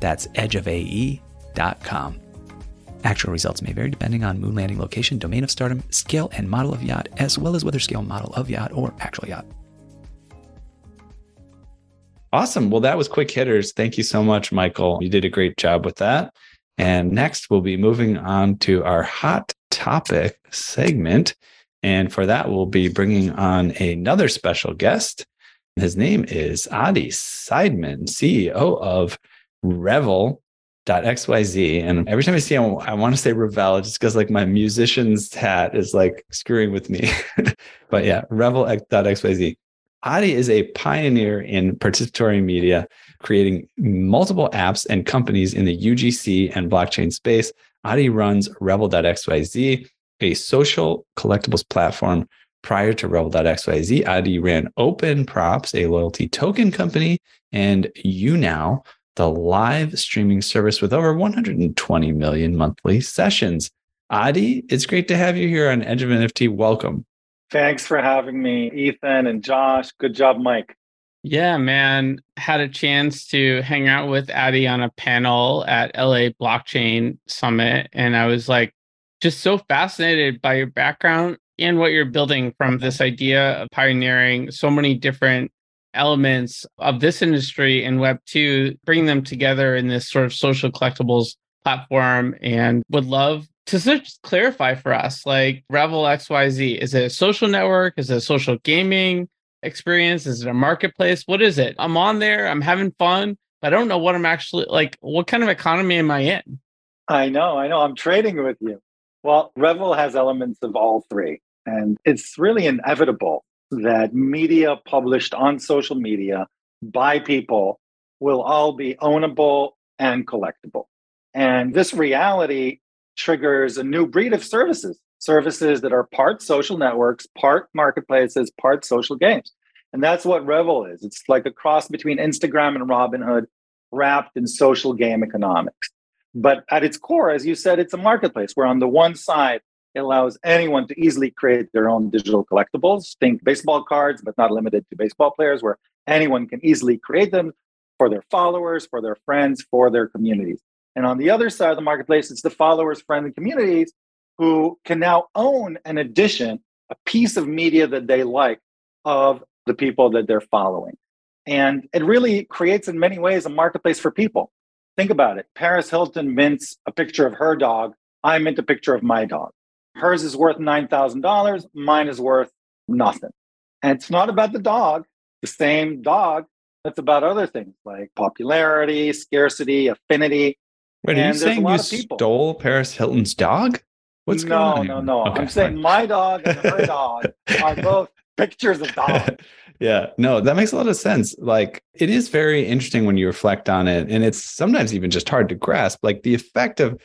That's edgeofae.com. Actual results may vary depending on moon landing location, domain of stardom, scale and model of yacht, as well as whether scale model of yacht or actual yacht. Awesome. Well, that was quick hitters. Thank you so much, Michael. You did a great job with that. And next, we'll be moving on to our hot topic segment. And for that, we'll be bringing on another special guest. His name is Adi Sideman, CEO of Revel.xyz. And every time I see him, I want to say Revel just because like my musician's hat is like screwing with me. but yeah, Revel.xyz. Adi is a pioneer in participatory media, creating multiple apps and companies in the UGC and blockchain space. Adi runs Revel.xyz, a social collectibles platform. Prior to Revel.xyz, Adi ran Open Props, a loyalty token company, and YouNow, the live streaming service with over 120 million monthly sessions. Adi, it's great to have you here on Edge of NFT. Welcome. Thanks for having me, Ethan and Josh. Good job, Mike. Yeah, man. Had a chance to hang out with Adi on a panel at LA Blockchain Summit. And I was like, just so fascinated by your background and what you're building from this idea of pioneering so many different elements of this industry and Web 2, bringing them together in this sort of social collectibles platform. And would love to just clarify for us, like Revel XYZ, is it a social network? Is it a social gaming experience? Is it a marketplace? What is it? I'm on there, I'm having fun, but I don't know what I'm actually like. What kind of economy am I in? I know, I know. I'm trading with you. Well, Revel has elements of all three. And it's really inevitable that media published on social media by people will all be ownable and collectible. And this reality triggers a new breed of services, services that are part social networks, part marketplaces, part social games. And that's what Revel is. It's like a cross between Instagram and Robinhood wrapped in social game economics. But at its core, as you said, it's a marketplace where on the one side, it allows anyone to easily create their own digital collectibles. Think baseball cards, but not limited to baseball players, where anyone can easily create them for their followers, for their friends, for their communities. And on the other side of the marketplace, it's the followers, friends, and communities who can now own an edition, a piece of media that they like of the people that they're following. And it really creates, in many ways, a marketplace for people. Think about it. Paris Hilton mints a picture of her dog. I mint a picture of my dog. Hers is worth $9,000. Mine is worth nothing. And it's not about the dog, the same dog. It's about other things like popularity, scarcity, affinity. Wait, are you saying you stole Paris Hilton's dog? What's no, going on? No, no, no. Okay, I'm saying my dog and her dog are both pictures of dogs. yeah, no, that makes a lot of sense. Like, it is very interesting when you reflect on it. And it's sometimes even just hard to grasp, like the effect of,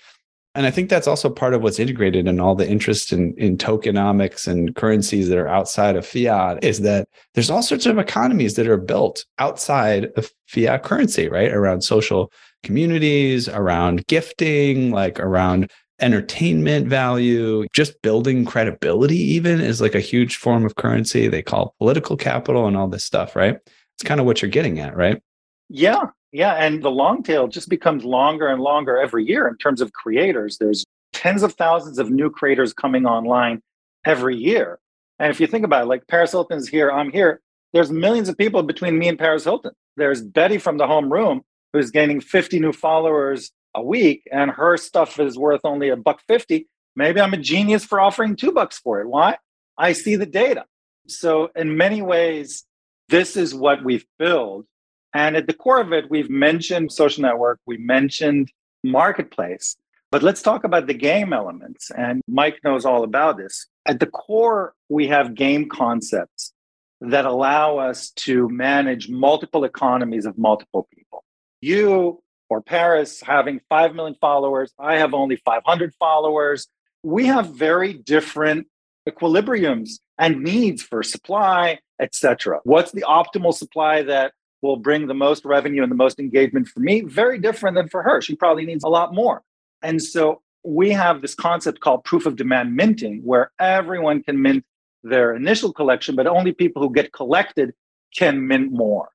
and I think that's also part of what's integrated in all the interest in, in tokenomics and currencies that are outside of fiat is that there's all sorts of economies that are built outside of fiat currency, right? Around social communities, around gifting, like around entertainment value, just building credibility, even is like a huge form of currency. They call political capital and all this stuff, right? It's kind of what you're getting at, right? Yeah. Yeah. And the long tail just becomes longer and longer every year in terms of creators. There's tens of thousands of new creators coming online every year. And if you think about it, like Paris Hilton's here, I'm here. There's millions of people between me and Paris Hilton. There's Betty from the home room who's gaining 50 new followers a week and her stuff is worth only a buck 50 maybe i'm a genius for offering two bucks for it why i see the data so in many ways this is what we've built and at the core of it we've mentioned social network we mentioned marketplace but let's talk about the game elements and mike knows all about this at the core we have game concepts that allow us to manage multiple economies of multiple people you or Paris having 5 million followers, I have only 500 followers. we have very different equilibriums and needs for supply, etc. What's the optimal supply that will bring the most revenue and the most engagement for me? Very different than for her. She probably needs a lot more. And so we have this concept called proof of demand minting, where everyone can mint their initial collection, but only people who get collected can mint more.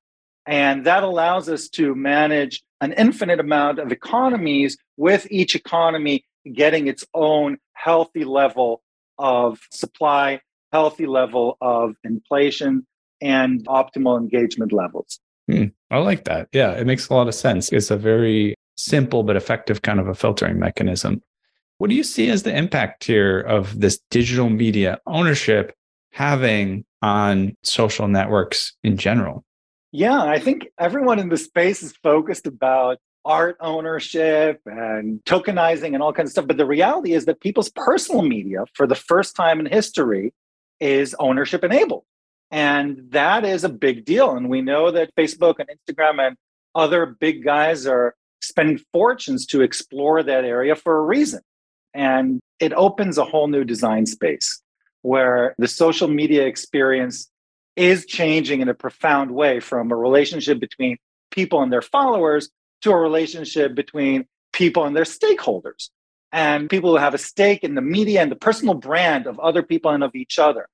And that allows us to manage an infinite amount of economies with each economy getting its own healthy level of supply, healthy level of inflation, and optimal engagement levels. Hmm, I like that. Yeah, it makes a lot of sense. It's a very simple but effective kind of a filtering mechanism. What do you see as the impact here of this digital media ownership having on social networks in general? Yeah, I think everyone in the space is focused about art ownership and tokenizing and all kinds of stuff. But the reality is that people's personal media, for the first time in history, is ownership enabled. And that is a big deal. And we know that Facebook and Instagram and other big guys are spending fortunes to explore that area for a reason. And it opens a whole new design space where the social media experience is changing in a profound way from a relationship between people and their followers to a relationship between people and their stakeholders and people who have a stake in the media and the personal brand of other people and of each other.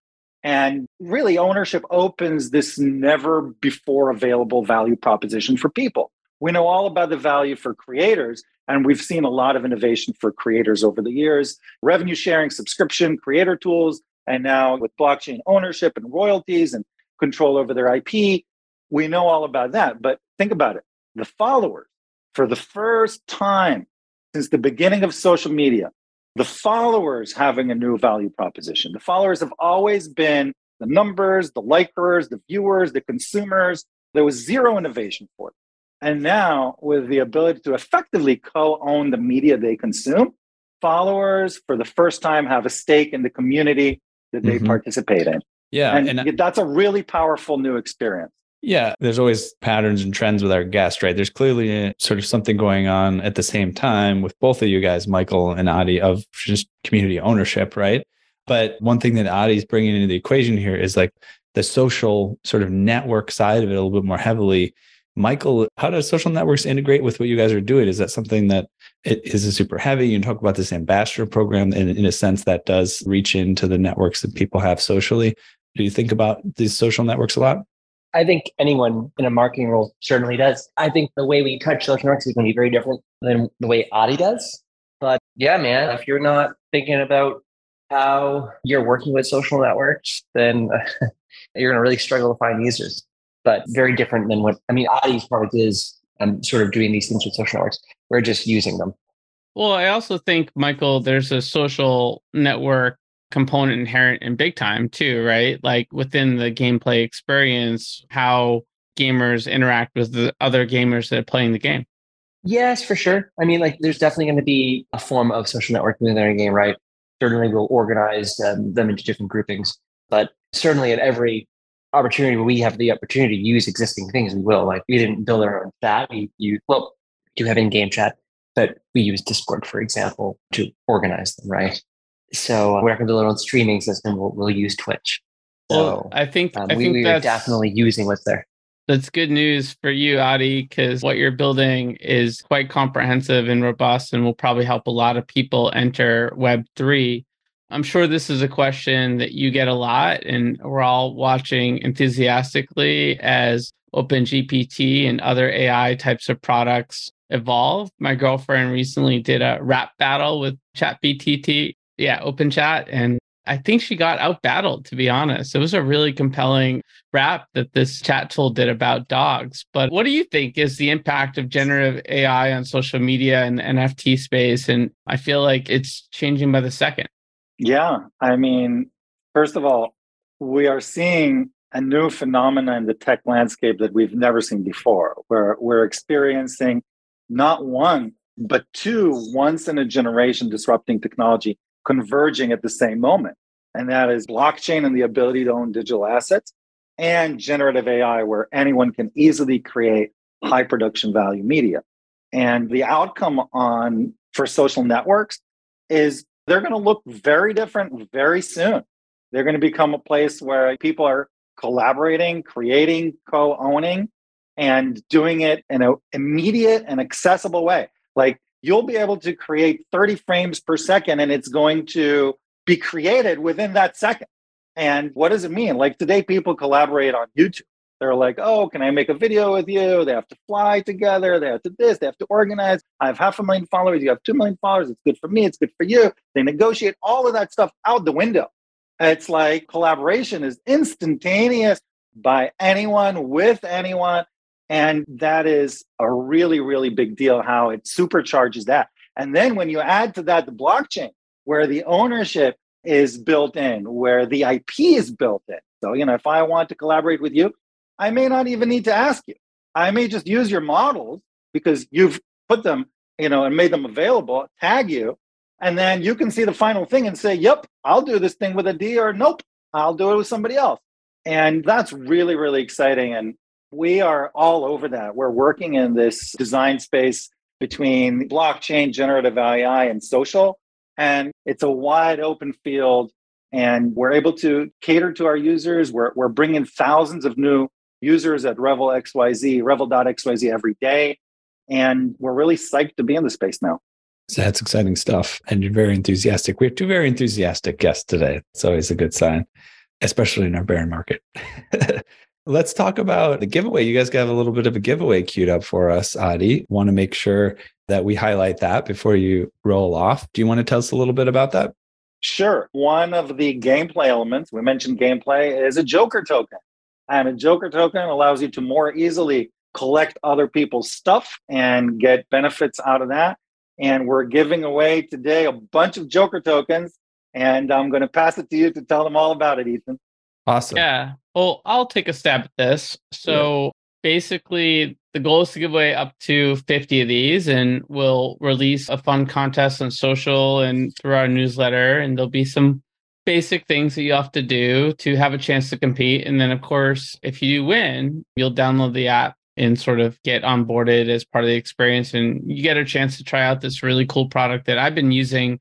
And really, ownership opens this never before available value proposition for people. We know all about the value for creators, and we've seen a lot of innovation for creators over the years revenue sharing, subscription, creator tools, and now with blockchain ownership and royalties and control over their IP. We know all about that. But think about it the followers, for the first time since the beginning of social media, the followers having a new value proposition. The followers have always been the numbers, the likers, the viewers, the consumers. There was zero innovation for it. And now, with the ability to effectively co own the media they consume, followers for the first time have a stake in the community that they mm-hmm. participate in. Yeah. And, and that's a really powerful new experience. Yeah, there's always patterns and trends with our guests, right? There's clearly a, sort of something going on at the same time with both of you guys, Michael and Adi, of just community ownership, right? But one thing that Adi's bringing into the equation here is like the social sort of network side of it a little bit more heavily. Michael, how does social networks integrate with what you guys are doing? Is that something that it is super heavy? You talk about this ambassador program, and in a sense, that does reach into the networks that people have socially. Do you think about these social networks a lot? I think anyone in a marketing role certainly does. I think the way we touch social networks is going to be very different than the way Adi does. But yeah, man, if you're not thinking about how you're working with social networks, then you're going to really struggle to find users. But very different than what I mean. Adi's product is um, sort of doing these things with social networks. We're just using them. Well, I also think, Michael, there's a social network component inherent in big time too, right? Like within the gameplay experience, how gamers interact with the other gamers that are playing the game. Yes, for sure. I mean, like there's definitely going to be a form of social networking within a game, right? Certainly we'll organize um, them into different groupings, but certainly at every opportunity where we have the opportunity to use existing things, we will. Like we didn't build our own chat. We use, well, do have in-game chat, but we use Discord, for example, to organize them, right? So uh, we're not going to build our own streaming system. We'll, we'll use Twitch. So well, I think um, I we, think we are definitely using what's there. That's good news for you, Adi, because what you're building is quite comprehensive and robust and will probably help a lot of people enter Web3. I'm sure this is a question that you get a lot, and we're all watching enthusiastically as OpenGPT and other AI types of products evolve. My girlfriend recently did a rap battle with ChatGPT yeah, open chat. And I think she got out battled, to be honest. It was a really compelling rap that this chat tool did about dogs. But what do you think is the impact of generative AI on social media and the NFT space? And I feel like it's changing by the second. Yeah. I mean, first of all, we are seeing a new phenomenon in the tech landscape that we've never seen before, where we're experiencing not one, but two once in a generation disrupting technology converging at the same moment. And that is blockchain and the ability to own digital assets and generative AI, where anyone can easily create high production value media. And the outcome on for social networks is they're going to look very different very soon. They're going to become a place where people are collaborating, creating, co owning, and doing it in an immediate and accessible way. Like you'll be able to create 30 frames per second and it's going to be created within that second. And what does it mean? Like today, people collaborate on YouTube. They're like, oh, can I make a video with you? They have to fly together. They have to this, they have to organize. I have half a million followers. You have 2 million followers. It's good for me. It's good for you. They negotiate all of that stuff out the window. It's like collaboration is instantaneous by anyone with anyone. And that is a really, really big deal how it supercharges that. And then when you add to that the blockchain, where the ownership is built in, where the IP is built in. So, you know, if I want to collaborate with you, I may not even need to ask you. I may just use your models because you've put them, you know, and made them available, tag you, and then you can see the final thing and say, yep, I'll do this thing with Adi or nope, I'll do it with somebody else. And that's really, really exciting. And we are all over that. We're working in this design space between blockchain, generative AI, and social. And it's a wide open field. And we're able to cater to our users. We're, we're bringing thousands of new users at Revel XYZ, revel.xyz every day. And we're really psyched to be in the space now. So that's exciting stuff. And you're very enthusiastic. We have two very enthusiastic guests today. It's always a good sign, especially in our bear market. Let's talk about the giveaway. You guys got a little bit of a giveaway queued up for us, Adi. Want to make sure that we highlight that before you roll off. Do you want to tell us a little bit about that? Sure. One of the gameplay elements, we mentioned gameplay, is a Joker token. And a Joker token allows you to more easily collect other people's stuff and get benefits out of that. And we're giving away today a bunch of Joker tokens. And I'm going to pass it to you to tell them all about it, Ethan. Awesome. Yeah. Well, I'll take a stab at this. So yeah. basically, the goal is to give away up to 50 of these, and we'll release a fun contest on social and through our newsletter. And there'll be some basic things that you have to do to have a chance to compete. And then, of course, if you win, you'll download the app and sort of get onboarded as part of the experience. And you get a chance to try out this really cool product that I've been using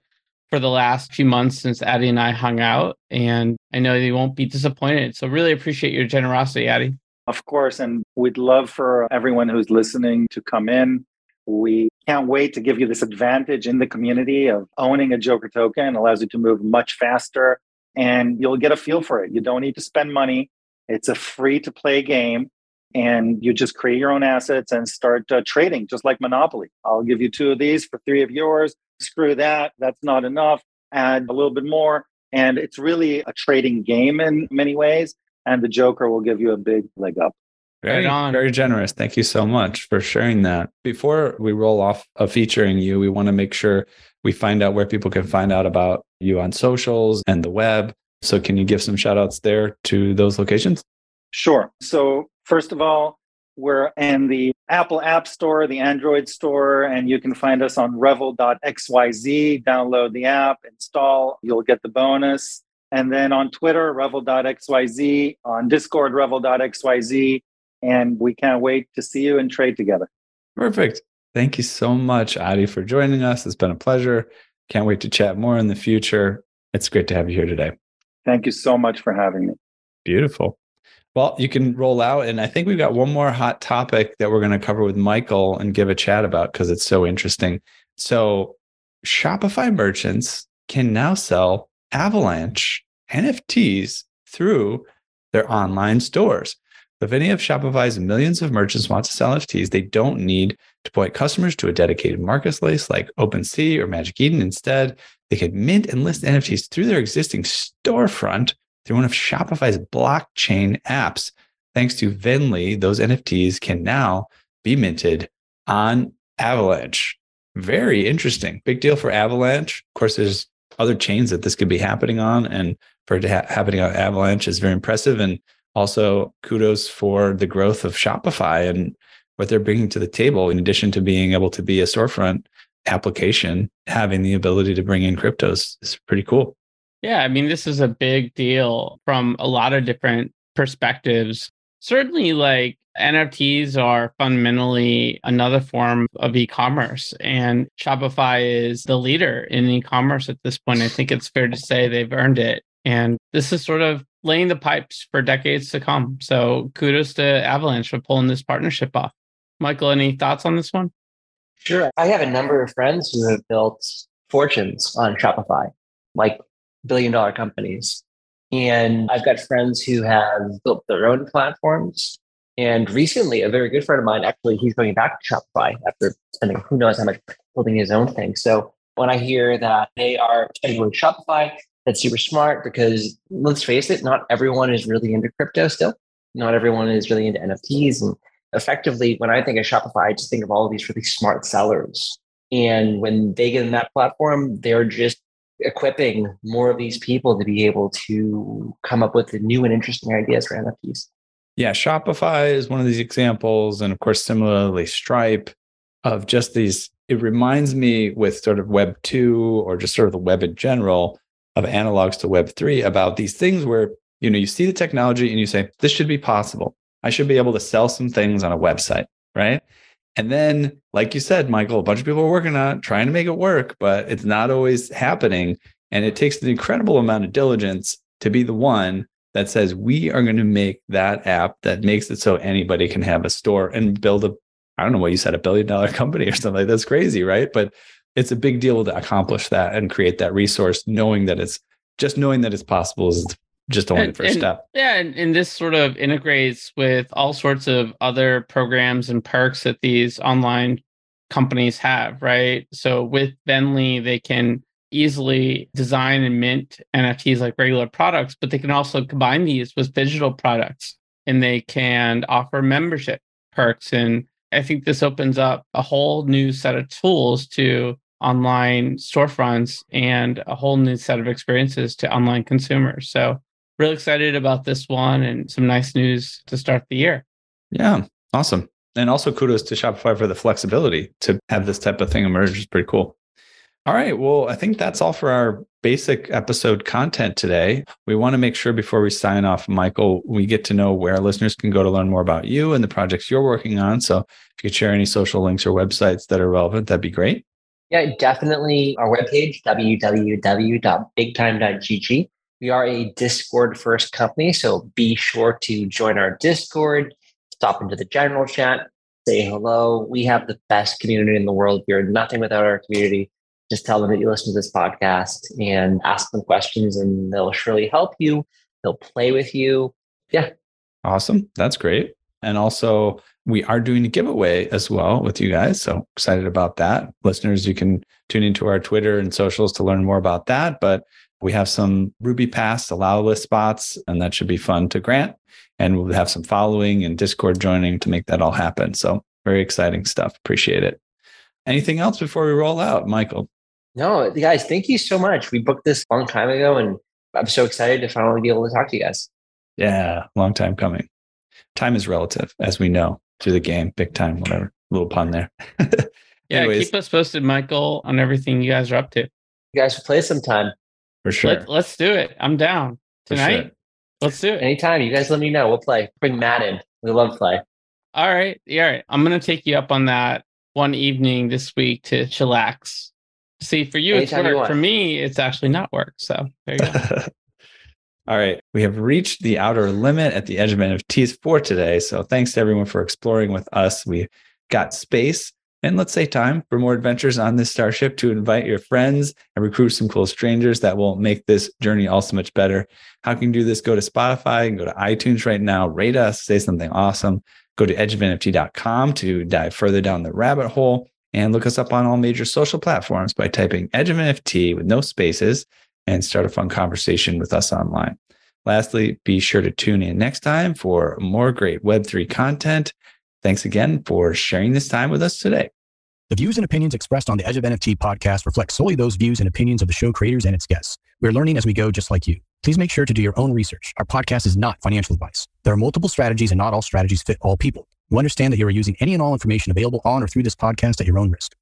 for the last few months since Adi and I hung out. And I know you won't be disappointed. So, really appreciate your generosity, Adi. Of course. And we'd love for everyone who's listening to come in. We can't wait to give you this advantage in the community of owning a Joker token. It allows you to move much faster and you'll get a feel for it. You don't need to spend money. It's a free to play game and you just create your own assets and start uh, trading just like Monopoly. I'll give you two of these for three of yours. Screw that. That's not enough. Add a little bit more. And it's really a trading game in many ways. And the Joker will give you a big leg up. Very, very generous. Thank you so much for sharing that. Before we roll off of featuring you, we want to make sure we find out where people can find out about you on socials and the web. So, can you give some shout outs there to those locations? Sure. So, first of all, we're in the Apple App Store, the Android Store, and you can find us on revel.xyz. Download the app, install, you'll get the bonus. And then on Twitter, revel.xyz, on Discord, revel.xyz, and we can't wait to see you and trade together. Perfect. Thank you so much, Adi, for joining us. It's been a pleasure. Can't wait to chat more in the future. It's great to have you here today. Thank you so much for having me. Beautiful. Well, you can roll out. And I think we've got one more hot topic that we're going to cover with Michael and give a chat about because it's so interesting. So, Shopify merchants can now sell Avalanche NFTs through their online stores. If any of Shopify's millions of merchants want to sell NFTs, they don't need to point customers to a dedicated marketplace like OpenSea or Magic Eden. Instead, they could mint and list NFTs through their existing storefront through one of Shopify's blockchain apps. Thanks to Venly, those NFTs can now be minted on Avalanche. Very interesting. Big deal for Avalanche. Of course, there's other chains that this could be happening on, and for it to ha- happening on Avalanche is very impressive. And also kudos for the growth of Shopify and what they're bringing to the table, in addition to being able to be a storefront application, having the ability to bring in cryptos is pretty cool. Yeah, I mean, this is a big deal from a lot of different perspectives. certainly like NFTs are fundamentally another form of e-commerce and Shopify is the leader in e-commerce at this point. I think it's fair to say they've earned it. And this is sort of laying the pipes for decades to come. So kudos to Avalanche for pulling this partnership off. Michael, any thoughts on this one? Sure. I have a number of friends who have built fortunes on Shopify, like billion dollar companies. And I've got friends who have built their own platforms. And recently, a very good friend of mine, actually, he's going back to Shopify after spending who knows how much building his own thing. So when I hear that they are spending with Shopify, that's super smart because let's face it, not everyone is really into crypto still. Not everyone is really into NFTs. And effectively, when I think of Shopify, I just think of all of these really smart sellers. And when they get in that platform, they're just equipping more of these people to be able to come up with the new and interesting ideas for NFTs. Yeah, Shopify is one of these examples. And of course, similarly, Stripe of just these. It reminds me with sort of Web 2 or just sort of the web in general of analogs to Web 3 about these things where you know you see the technology and you say, this should be possible. I should be able to sell some things on a website, right? And then, like you said, Michael, a bunch of people are working on it, trying to make it work, but it's not always happening. And it takes an incredible amount of diligence to be the one that says, we are going to make that app that makes it so anybody can have a store and build a, I don't know what you said, a billion dollar company or something like that's crazy, right? But it's a big deal to accomplish that and create that resource, knowing that it's just knowing that it's possible is just only and, the first and, step. Yeah, and, and this sort of integrates with all sorts of other programs and perks that these online companies have, right? So with Venly, they can easily design and mint NFTs like regular products, but they can also combine these with digital products and they can offer membership perks. And I think this opens up a whole new set of tools to online storefronts and a whole new set of experiences to online consumers. So really excited about this one and some nice news to start the year. Yeah, awesome. And also kudos to Shopify for the flexibility to have this type of thing emerge is pretty cool. All right. Well, I think that's all for our basic episode content today. We want to make sure before we sign off, Michael, we get to know where listeners can go to learn more about you and the projects you're working on. So if you could share any social links or websites that are relevant, that'd be great. Yeah, definitely our webpage, www.bigtime.gg. We are a Discord first company, so be sure to join our Discord, stop into the general chat, say hello. We have the best community in the world. We are nothing without our community. Just tell them that you listen to this podcast and ask them questions, and they'll surely help you. They'll play with you. Yeah. Awesome. That's great. And also, we are doing a giveaway as well with you guys. So excited about that. Listeners, you can tune into our Twitter and socials to learn more about that. But we have some Ruby Pass allow list spots, and that should be fun to grant. And we'll have some following and Discord joining to make that all happen. So very exciting stuff. Appreciate it. Anything else before we roll out, Michael? No, guys, thank you so much. We booked this a long time ago, and I'm so excited to finally be able to talk to you guys. Yeah, long time coming. Time is relative, as we know through the game. Big time, whatever. Little pun there. yeah, Anyways. keep us posted, Michael, on everything you guys are up to. You guys should play sometime. For sure. Let, us do it. I'm down tonight. Sure. Let's do it. Anytime. You guys let me know. We'll play. Bring Matt in. We love play. All right. Yeah. All right. I'm going to take you up on that one evening this week to chillax. See, for you, Anytime it's work. For me, it's actually not work. So there you go. All right. We have reached the outer limit at the edge of NFTs for today. So thanks to everyone for exploring with us. We got space and let's say time for more adventures on this starship to invite your friends and recruit some cool strangers that will make this journey also much better. How can you do this? Go to Spotify and go to iTunes right now, rate us, say something awesome. Go to edgeofnft.com to dive further down the rabbit hole and look us up on all major social platforms by typing Edge of NFT with no spaces and start a fun conversation with us online. Lastly, be sure to tune in next time for more great Web3 content Thanks again for sharing this time with us today. The views and opinions expressed on the Edge of NFT podcast reflect solely those views and opinions of the show creators and its guests. We're learning as we go, just like you. Please make sure to do your own research. Our podcast is not financial advice. There are multiple strategies, and not all strategies fit all people. You understand that you are using any and all information available on or through this podcast at your own risk.